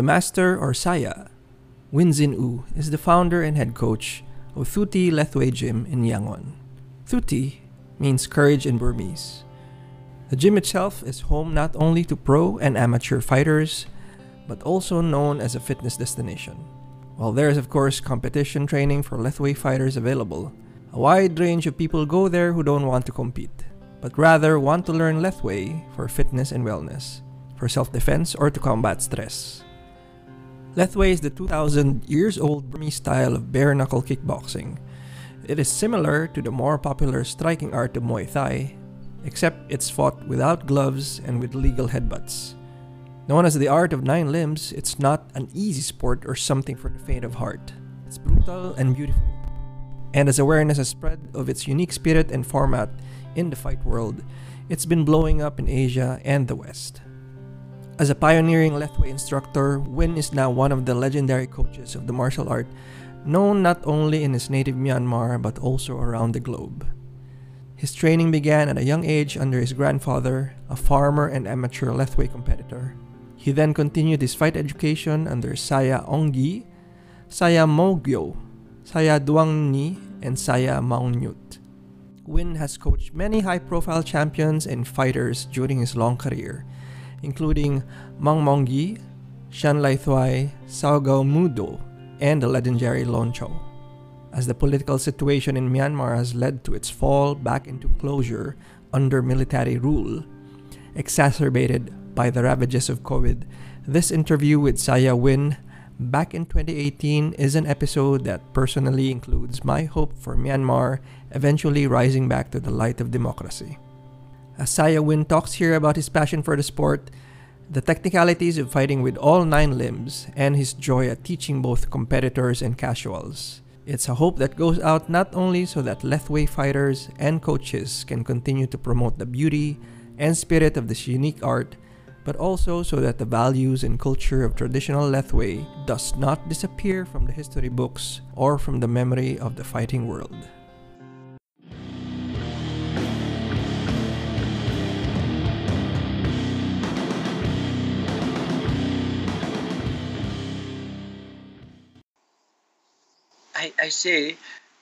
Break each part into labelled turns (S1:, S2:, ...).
S1: The master or saya, Win Zin Oo, is the founder and head coach of Thut Ti Lethwei Gym in Yangon. Thut Ti means courage in Burmese. The gym itself is home not only to pro and amateur fighters, but also known as a fitness destination. While there is, of course, competition training for Lethwei fighters available, a wide range of people go there who don't want to compete, but rather want to learn Lethwei for fitness and wellness, for self defense, or to combat stress. Lethwei is the 2000 years old Burmese style of bare knuckle kickboxing. It is similar to the more popular striking art of Muay Thai, except it's fought without gloves and with legal headbutts. Known as the art of nine limbs, it's not an easy sport or something for the faint of heart. It's brutal and beautiful. And as awareness has spread of its unique spirit and format in the fight world, it's been blowing up in Asia and the West. As a pioneering Lethwei instructor, Win is now one of the legendary coaches of the martial art, known not only in his native Myanmar but also around the globe. His training began at a young age under his grandfather, a farmer and amateur Lethwei competitor. He then continued his fight education under Saya Onggi, Saya Mogyo, Saya Duangni, and Saya Maungnyut. Win has coached many high profile champions and fighters during his long career, including Maung Maung Gyi, Shan Lay Thway, Sao Gao Mudo, and the legendary Lone Chaw as the political situation in Myanmar has led to its fall back into closure under military rule. Exacerbated by the ravages of COVID, this interview with Saya Win back in 2018 is an episode that personally includes my hope for Myanmar eventually rising back to the light of democracy. As Saya Win talks here about his passion for the sport, the technicalities of fighting with all nine limbs, and his joy at teaching both competitors and casuals. It's a hope that goes out not only so that Lethwei fighters and coaches can continue to promote the beauty and spirit of this unique art, but also so that the values and culture of traditional Lethwei does not disappear from the history books or from the memory of the fighting world.
S2: I, I say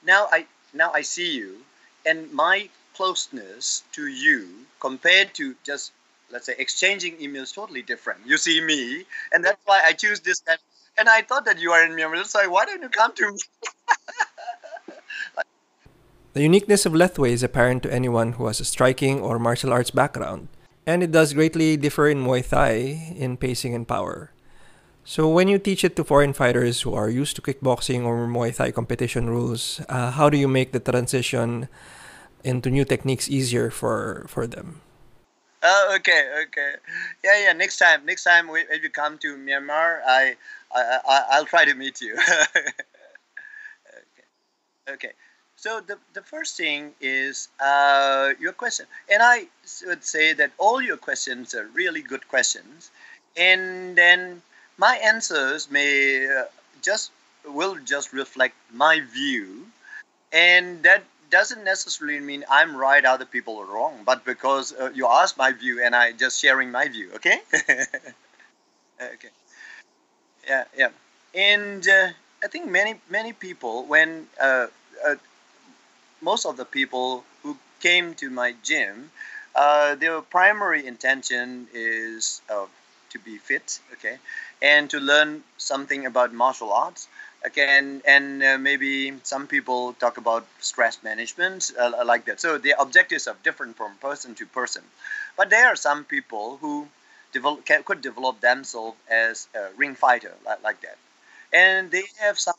S2: now I now I see you and my closeness to you compared to just let's say exchanging emails totally different. You see me and that's why I choose this and, I thought that you are in Myanmar. So why don't you come to me?
S1: the uniqueness of Lethwei is apparent to anyone who has a striking or martial arts background, and it does greatly differ in Muay Thai in pacing and power. So when you teach it to foreign fighters who are used to kickboxing or Muay Thai competition rules, uh, how do you make the transition into new techniques easier for for them?
S2: Oh, okay, okay, yeah, yeah. Next time, next time we, if you come to Myanmar, I, I, I I'll try to meet you. okay, okay. So the, the first thing is uh, your question, and I would say that all your questions are really good questions, and then my answers may uh, just will just reflect my view and that doesn't necessarily mean i'm right other people are wrong but because uh, you asked my view and i just sharing my view okay? Okay. Yeah yeah. And uh, i think many many people when uh, uh, most of the people who came to my gym their primary intention is to be fit okay and to learn something about martial arts again and uh, maybe some people talk about stress management uh, like that. So the objectives are different from person to person. But there are some people who develop, can, could develop themselves as a ring fighter like, like that. And they have some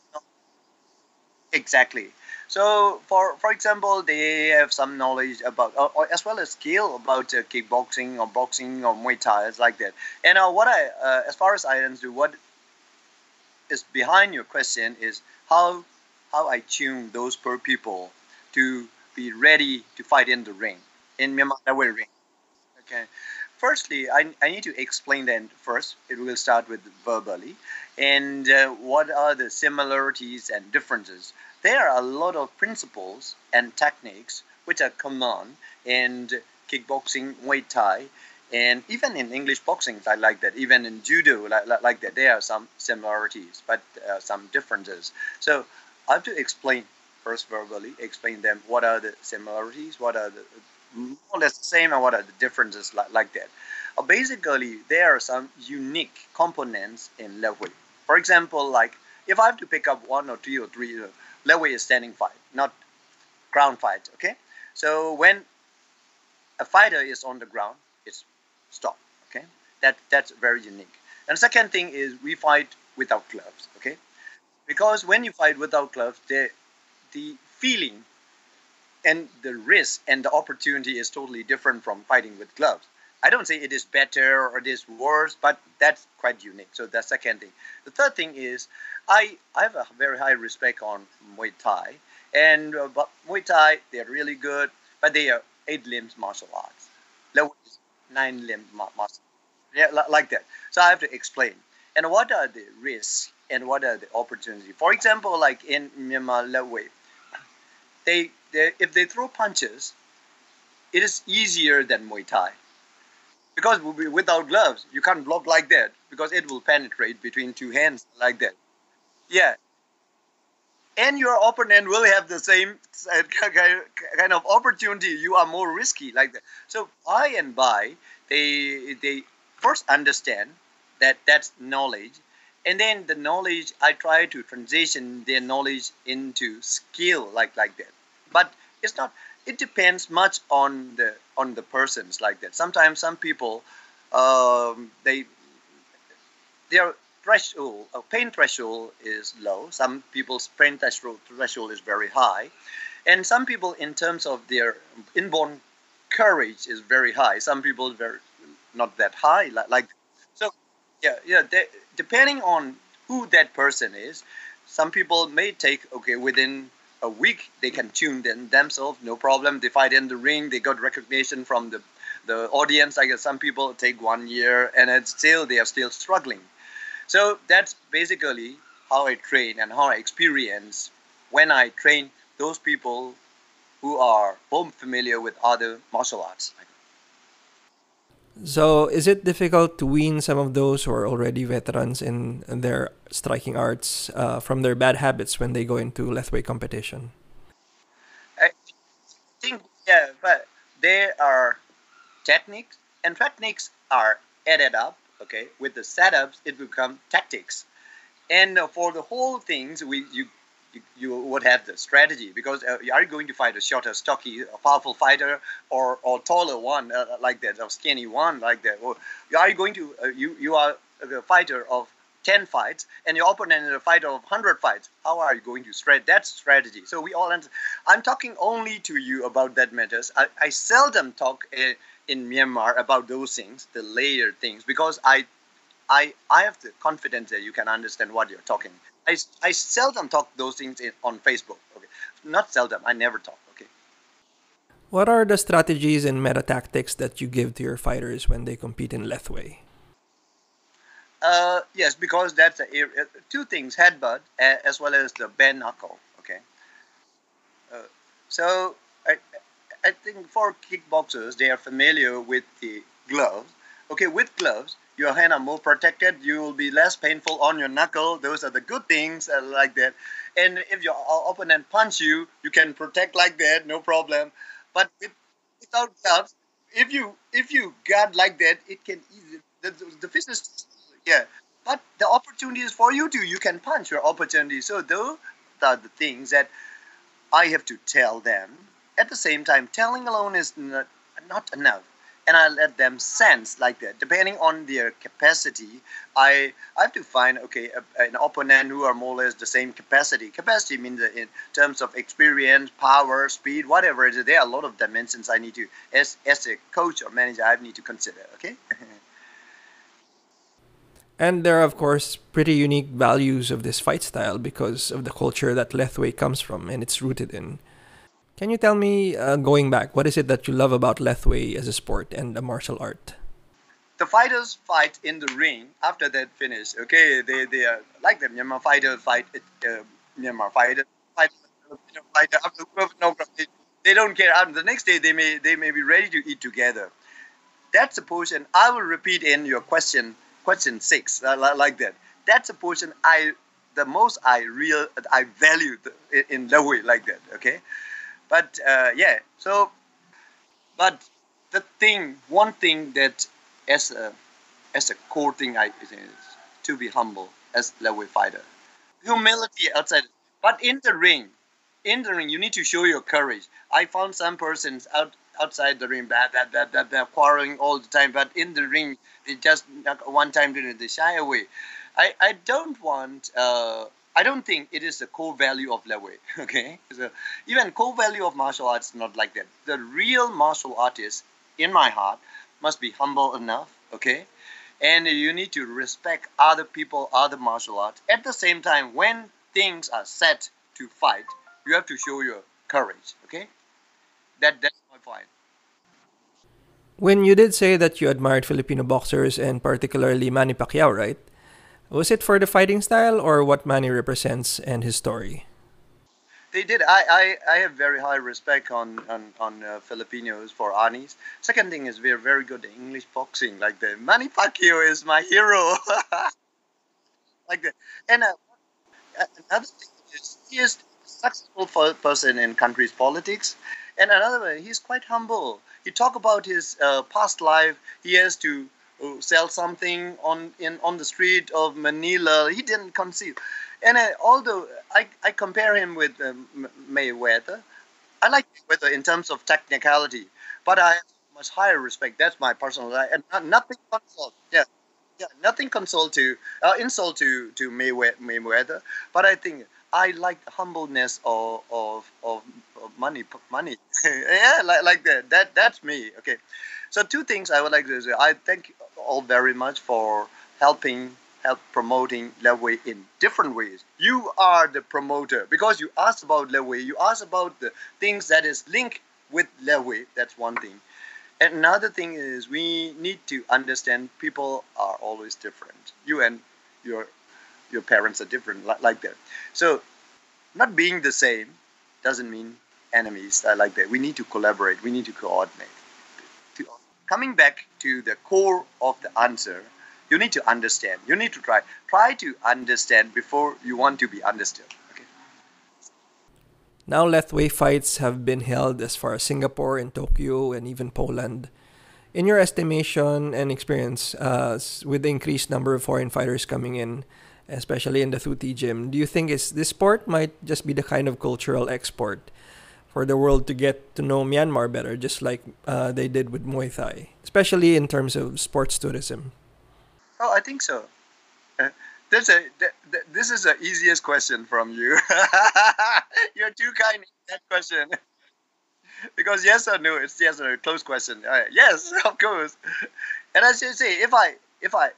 S2: exactly so, for for example, they have some knowledge about, uh, or as well as skill about uh, kickboxing or boxing or Muay Thai, it's like that. And uh, what I, uh, as far as I understand, what is behind your question is how how I tune those per people to be ready to fight in the ring in Myanmar ring. Okay. Firstly, I, I need to explain then first. It will start with verbally, and uh, what are the similarities and differences there are a lot of principles and techniques which are common in kickboxing, Muay Thai, And even in English boxing, I like that. Even in judo, like, like, that, there are some similarities, but uh, some differences. So I have to explain first verbally, explain them what are the similarities, what are the more or less the same, and what are the differences like, like that. Uh, basically, there are some unique components in Lethwei. For example, like if I have to pick up one or two or three, uh, Lethwei is standing fight, not ground fight. Okay, so when a fighter is on the ground, it's stop. Okay, that that's very unique. And second thing is we fight without gloves. Okay, because when you fight without gloves, the the feeling and the risk and the opportunity is totally different from fighting with gloves. I don't say it is better or it is worse, but that's quite unique. So that's the second thing. The third thing is I, I have a very high respect on Muay Thai. And uh, but Muay Thai, they're really good, but they are eight limbs martial arts. Nine limb martial Yeah, like that. So I have to explain. And what are the risks and what are the opportunities? For example, like in Myanmar Lethwei, they, they if they throw punches, it is easier than Muay Thai because without gloves you can't block like that because it will penetrate between two hands like that yeah. And your opponent will have the same uh, kind of opportunity. You are more risky like that. So by and by they they first understand that that's knowledge. And then the knowledge i try to transition their knowledge into skill like like that. But it's not it depends much on the on the persons like that. Sometimes some people um, they their threshold uh, pain threshold is low. Some people's pain threshold threshold is very high, and some people in terms of their inborn courage is very high. Some people very not that high like, like so yeah yeah they, depending on who that person is some people may take okay within a week they can tune them themselves no problem they fight in the ring they got recognition from the the audience i guess some people take one year and it's still they are still struggling so that's basically how i train and how i experience when i train those people who are both familiar with other martial arts
S1: so, is it difficult to wean some of those who are already veterans in their striking arts uh, from their bad habits when they go into Lethwei competition?
S2: I think, yeah, but there are techniques, and techniques are added up, okay? With the setups, it become tactics. And for the whole things, we you you, would have the strategy because uh, are you going to fight a shorter, stocky, a powerful fighter or or taller one uh, like that, or skinny one like that? Or are you going to uh, you you are the fighter of 10 fights and your opponent is a fighter of 100 fights how are you going to spread that strategy so we all i'm talking only to you about that matters i, I seldom talk in, uh, in myanmar about those things the layered things because i i i have the confidence that you can understand what you're talking I, I seldom talk those things in, on Facebook. Okay, not seldom. I never talk. Okay.
S1: What are the strategies and meta tactics that you give to your fighters when they compete in Lethwei?
S2: Uh, yes, because that's a, two things: headbutt as well as the bare knuckle. Okay. Uh, so I, I think for kickboxers, they are familiar with the gloves. Okay, with gloves, your hand are more protected. You will be less painful on your knuckle. Those are the good things uh, like that. And if your opponent punch you, you can protect like that, no problem. But with, without gloves, if you if you guard like that, it can easily the, the fist is yeah. But the opportunity is for you to you can punch your opportunity. So those are the things that I have to tell them. At the same time, telling alone is not, not enough and I let them sense like that. Depending on their capacity, I I have to find okay a, an opponent who are more or less the same capacity. Capacity means in terms of experience, power, speed, whatever it is. There are a lot of dimensions I need to as as a coach or manager I need to consider. Okay.
S1: And there are, of course, pretty unique values of this fight style because of the culture that Lethwei comes from and it's rooted in. Can you tell me, uh, going back, what is it that you love about Lethwei as a sport and a martial art?
S2: The fighters fight in the ring after that finish. Okay, they they are like the Myanmar fighter fight. Uh, Myanmar fighter fight, fighter after no, they, they don't care. the next day they may they may be ready to eat together. That's a portion I will repeat in your question, question six, uh, like that. That's a portion I, the most I real, I value in the way like that. Okay, but uh, yeah. So, but the thing, one thing that as a as a core thing, I is to be humble as level fighter. Humility outside, but in the ring, in the ring, you need to show your courage. I found some persons out outside the ring, that that that that they're quarreling all the time, but in the ring, they just one time it, they shy away. I I don't want. Uh, I don't think it is the core value of Lethwei. Okay, so even core value of martial arts is not like that. The real martial artist, in my heart, must be humble enough. Okay, and you need to respect other people, other martial arts. At the same time, when things are set to fight, you have to show your courage. Okay, that that's
S1: When you did say that you admired Filipino boxers and particularly Manny Pacquiao, right? Was it for the fighting style or what Manny represents and his story?
S2: They did. I, I, I have very high respect on on, on uh, Filipinos for Arnis. Second thing is we're very good at English boxing. Like the Manny Pacquiao is my hero. like that. And uh, another thing is he is successful person in country's politics. And another way, he's quite humble. He talk about his uh, past life. He has to uh, sell something on in on the street of Manila. He didn't conceive. And uh, although I, I compare him with uh, Mayweather, I like Mayweather in terms of technicality, but I have much higher respect. That's my personal and nothing consult. Yeah, yeah, nothing consult to uh, insult to to Mayweather, but I think I like the humbleness of, of, of Manny Manny. yeah, like, like that. That that's me. Okay. So two things I would like to say. I thank you all very much for helping help promoting Lethwei in different ways. You are the promoter because you asked about Lethwei. You asked about the things that is linked with Lethwei. That's one thing. And another thing is we need to understand people are always different. You and your your parents are different like that. So, not being the same doesn't mean enemies like that. We need to collaborate. We need to coordinate. coming back to the core of the answer, you need to understand. You need to try. Try to understand before you want to be understood. Okay.
S1: Now, Lethwei fights have been held as far as Singapore and Tokyo and even Poland. In your estimation and experience, uh, with the increased number of foreign fighters coming in, especially in the Thut Ti gym. Do you think is this sport might just be the kind of cultural export for the world to get to know Myanmar better, just like uh, they did with Muay Thai, especially in terms of sports tourism?
S2: Oh, I think so. There's a th- th- this is the easiest question from you. You're too kind in that question. because yes or no, it's yes or no, close question. Uh, yes, of course. And I should say, if I if I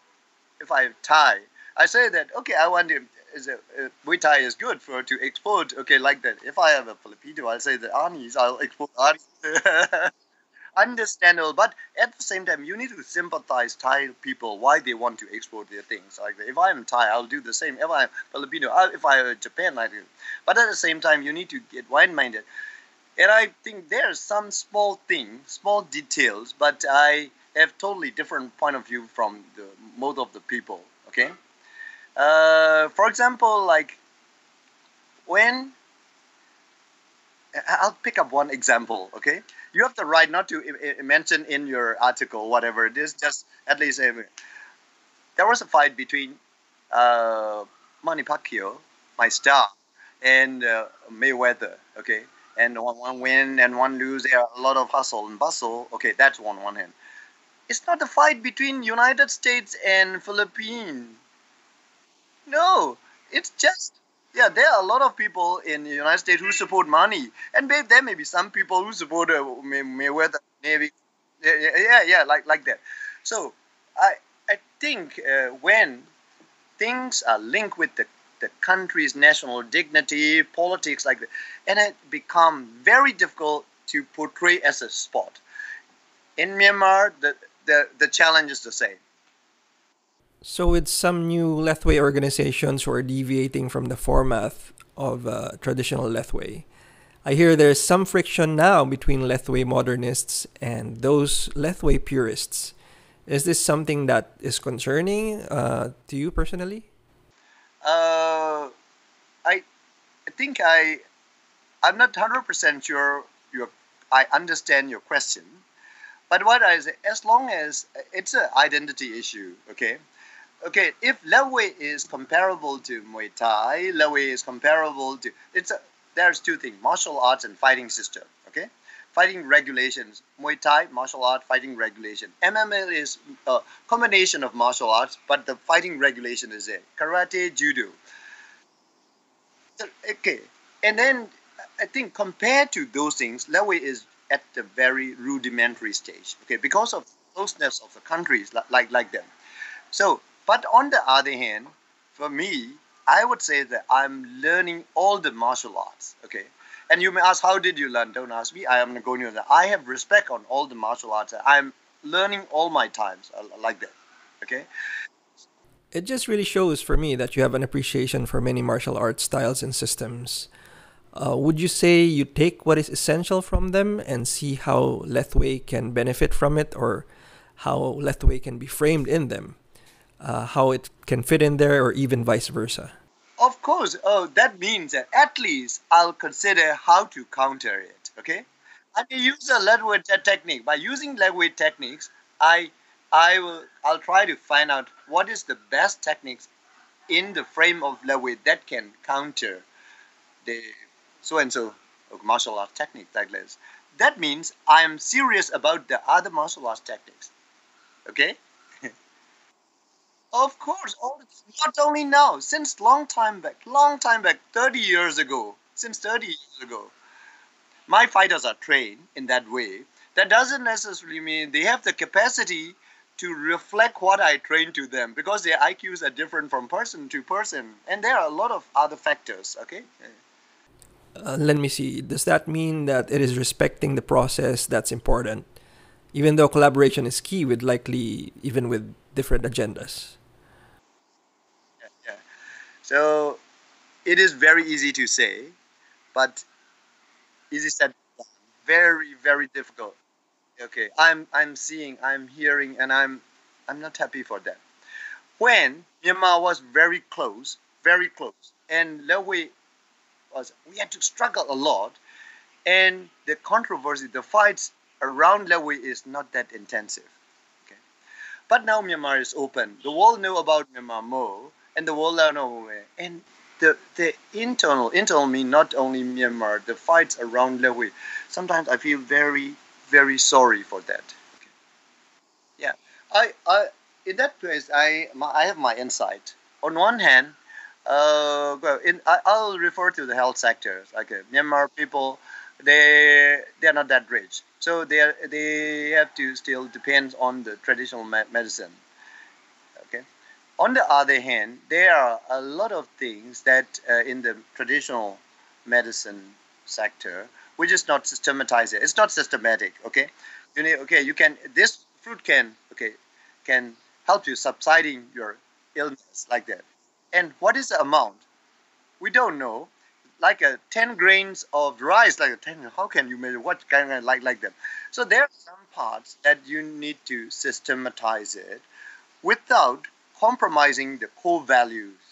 S2: if I tie I say that okay, I want to. Is a, uh, Muay Thai is good for to export. Okay, like that. If I have a Filipino, I'll say the Arnis, I'll export Arnis. Understandable, but at the same time, you need to sympathize Thai people why they want to export their things. Like if I'm Thai, I'll do the same. If I'm Filipino, I'll, if I'm Japan, I do. But at the same time, you need to get wide-minded. And I think there are some small things, small details, but I have totally different point of view from the most of the people. Okay. Uh, for example, like when I'll pick up one example, okay? You have the right not to mention in your article, whatever it is, just at least uh, there was a fight between uh, Manny Pacquiao, my star, and uh, Mayweather, okay? And one, one win and one lose, there are a lot of hustle and bustle, okay, that's one one hand. It's not a fight between United States and Philippines no, it's just yeah. There are a lot of people in the United States who support Manny, and there may be some people who support uh, May, Mayweather, maybe yeah, yeah, yeah, like like that. So I I think uh, when things are linked with the the country's national dignity, politics like that, and it become very difficult to portray as a sport. In Myanmar, the, the, the challenge is the same.
S1: So, with some new Lethwei organizations who are deviating from the format of uh, traditional Lethwei, I hear there's some friction now between Lethwei modernists and those Lethwei purists. Is this something that is concerning uh, to you personally?
S2: Uh, I, I think I, I'm not hundred percent sure. Your, I understand your question, but what I say, as long as it's an identity issue, okay, okay. If Lethwei is comparable to Muay Thai, Lethwei is comparable to it's a there's two things martial arts and fighting system okay? Fighting regulations muay thai martial art fighting regulation. Mma is a combination of martial arts but the fighting regulation is it karate judo. Okay and then i think compared to those things Lethwei is at the very rudimentary stage okay? Because of closeness of the countries like like them. So but on the other hand for me I would say that I'm learning all the martial arts. Okay. And you may ask, how did you learn? Don't ask me. I am going to. I have respect on all the martial arts. I'm learning all my times uh, like that. Okay.
S1: It just really shows for me that you have an appreciation for many martial arts styles and systems. Uh, would you say you take what is essential from them and see how Lethwei can benefit from it or how Lethwei can be framed in them? Uh, how it can fit in there, or even vice versa?
S2: Of course. Oh, that means that at least I'll consider how to counter it. Okay, I can use a Lethwei technique. By using Lethwei techniques, I I will I'll try to find out what is the best techniques in the frame of Lethwei that can counter the so and so martial arts technique like this. That means I am serious about the other martial arts techniques. Okay. Of course, not only now, since long time back, long time back, 30 years ago, since 30 years ago, my fighters are trained in that way. That doesn't necessarily mean they have the capacity to reflect what I train to them because their IQs are different from person to person, and there are a lot of other factors. Okay.
S1: Uh, let me see. Does that mean that it is respecting the process that's important, even though collaboration is key with likely even with different agendas?
S2: So it is very easy to say, but easy said, very very difficult. Okay, I'm I'm seeing, I'm hearing, and I'm I'm not happy for that. When Myanmar was very close, very close, and Lethwei was, we had to struggle a lot, and the controversy, the fights around Lethwei is not that intensive. Okay, but now Myanmar is open. The world know about Myanmar more and the world over. And the the internal internal mean not only Myanmar, the fights around Lethwei. Sometimes I feel very very sorry for that. Okay. Yeah, I I in that place I my, I have my insight. On one hand, uh, well, in I, I'll refer to the health sector. Okay, Myanmar people they they're not that rich, so they are, they have to still depend on the traditional medicine on the other hand, there are a lot of things that uh, in the traditional medicine sector, we just not systematize it. It's not systematic. Okay, you know, okay, you can this fruit can okay can help you subsiding your illness like that. And what is the amount? We don't know. Like a ten grains of rice, like a ten. How can you measure what kind of like like them? So there are some parts that you need to systematize it without compromising the core values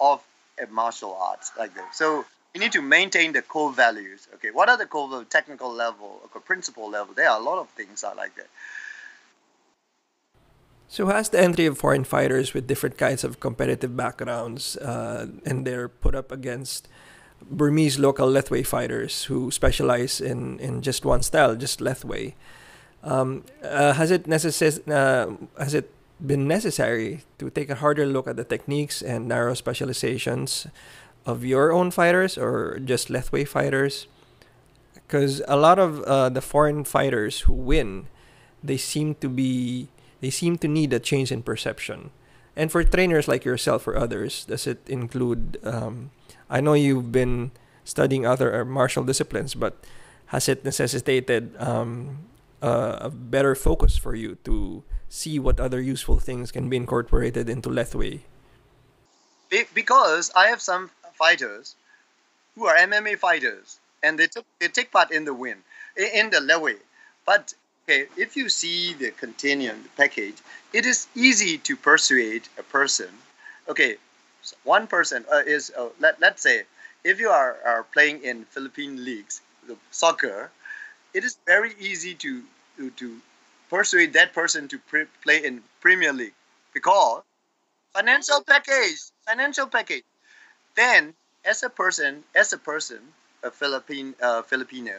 S2: of a martial arts like this. So you need to maintain the core values. Okay, what are the core technical level, or principle level? There are a lot of things are like that.
S1: So has the entry of foreign fighters with different kinds of competitive backgrounds, uh, and they're put up against Burmese local Lethwei fighters who specialize in, in just one style, just Lethwei. Um, uh, has it necess- uh, has it been necessary to take a harder look at the techniques and narrow specializations of your own fighters or just Lethwei fighters? Because a lot of uh, the foreign fighters who win, they seem to be they seem to need a change in perception. And for trainers like yourself or others, does it include? Um, I know you've been studying other uh, martial disciplines, but has it necessitated um, a better focus for you to see what other useful things can be incorporated into Lethwei?
S2: Be- because I have some fighters who are MMA fighters, and they they take part in the win in the Lethwei. But okay, if you see the continuum package, it is easy to persuade a person. Okay, so one person uh, is uh, let let's say if you are, are playing in Philippine leagues, the soccer, it is very easy to to, to persuade that person to pre- play in Premier League because financial package, financial package. Then, as a person, as a person, a Philippine uh, Filipino,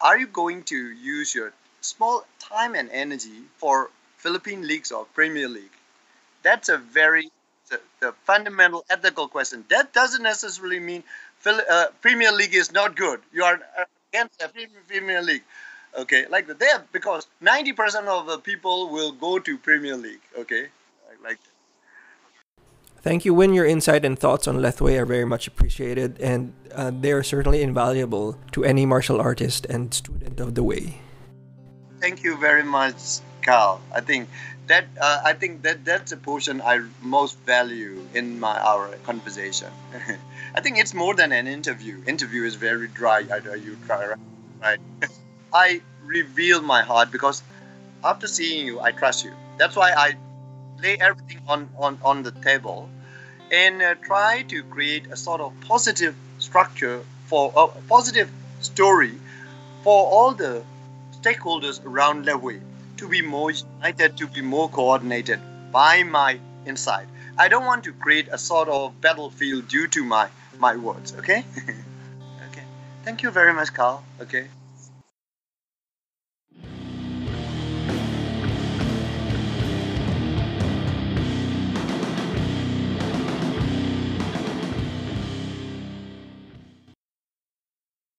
S2: are you going to use your small time and energy for Philippine leagues or Premier League? That's a very the, the fundamental ethical question. That doesn't necessarily mean uh, Premier League is not good. You are against the Premier League. Okay, like that because ninety percent of the people will go to Premier League. Okay, like. That.
S1: Thank you, Win. Your insight and thoughts on Lethwei are very much appreciated, and uh, they are certainly invaluable to any martial artist and student of the way.
S2: Thank you very much, Carl. I think that uh, I think that that's a portion I most value in my our conversation. I think it's more than an interview. Interview is very dry. I know you try right. I reveal my heart because after seeing you, I trust you. That's why I lay everything on on on the table and uh, try to create a sort of positive structure for a positive story for all the stakeholders around Lethwei to be more united, to be more coordinated by my insight. I don't want to create a sort of battlefield due to my my words. Okay. okay. Thank you very much, Carl. Okay.